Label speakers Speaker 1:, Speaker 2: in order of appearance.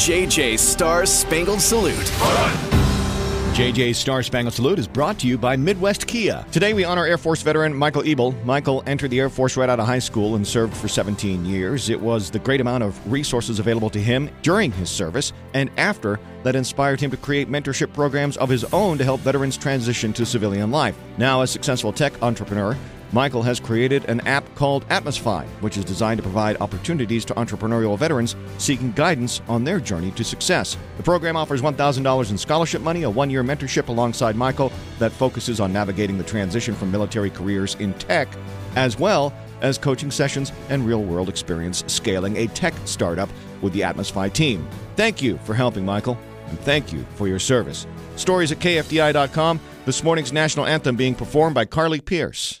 Speaker 1: JJ Star Spangled Salute.
Speaker 2: JJ's Star Spangled Salute is brought to you by Midwest Kia. Today we honor Air Force veteran Michael Ebel. Michael entered the Air Force right out of high school and served for 17 years. It was the great amount of resources available to him during his service and after that inspired him to create mentorship programs of his own to help veterans transition to civilian life. Now, a successful tech entrepreneur, Michael has created an app called Atmosfy, which is designed to provide opportunities to entrepreneurial veterans seeking guidance on their journey to success. The program offers $1,000 in scholarship money, a one year mentorship alongside Michael that focuses on navigating the transition from military careers in tech, as well as coaching sessions and real world experience scaling a tech startup with the Atmosfy team. Thank you for helping, Michael, and thank you for your service. Stories at KFDI.com. This morning's national anthem being performed by Carly Pearce.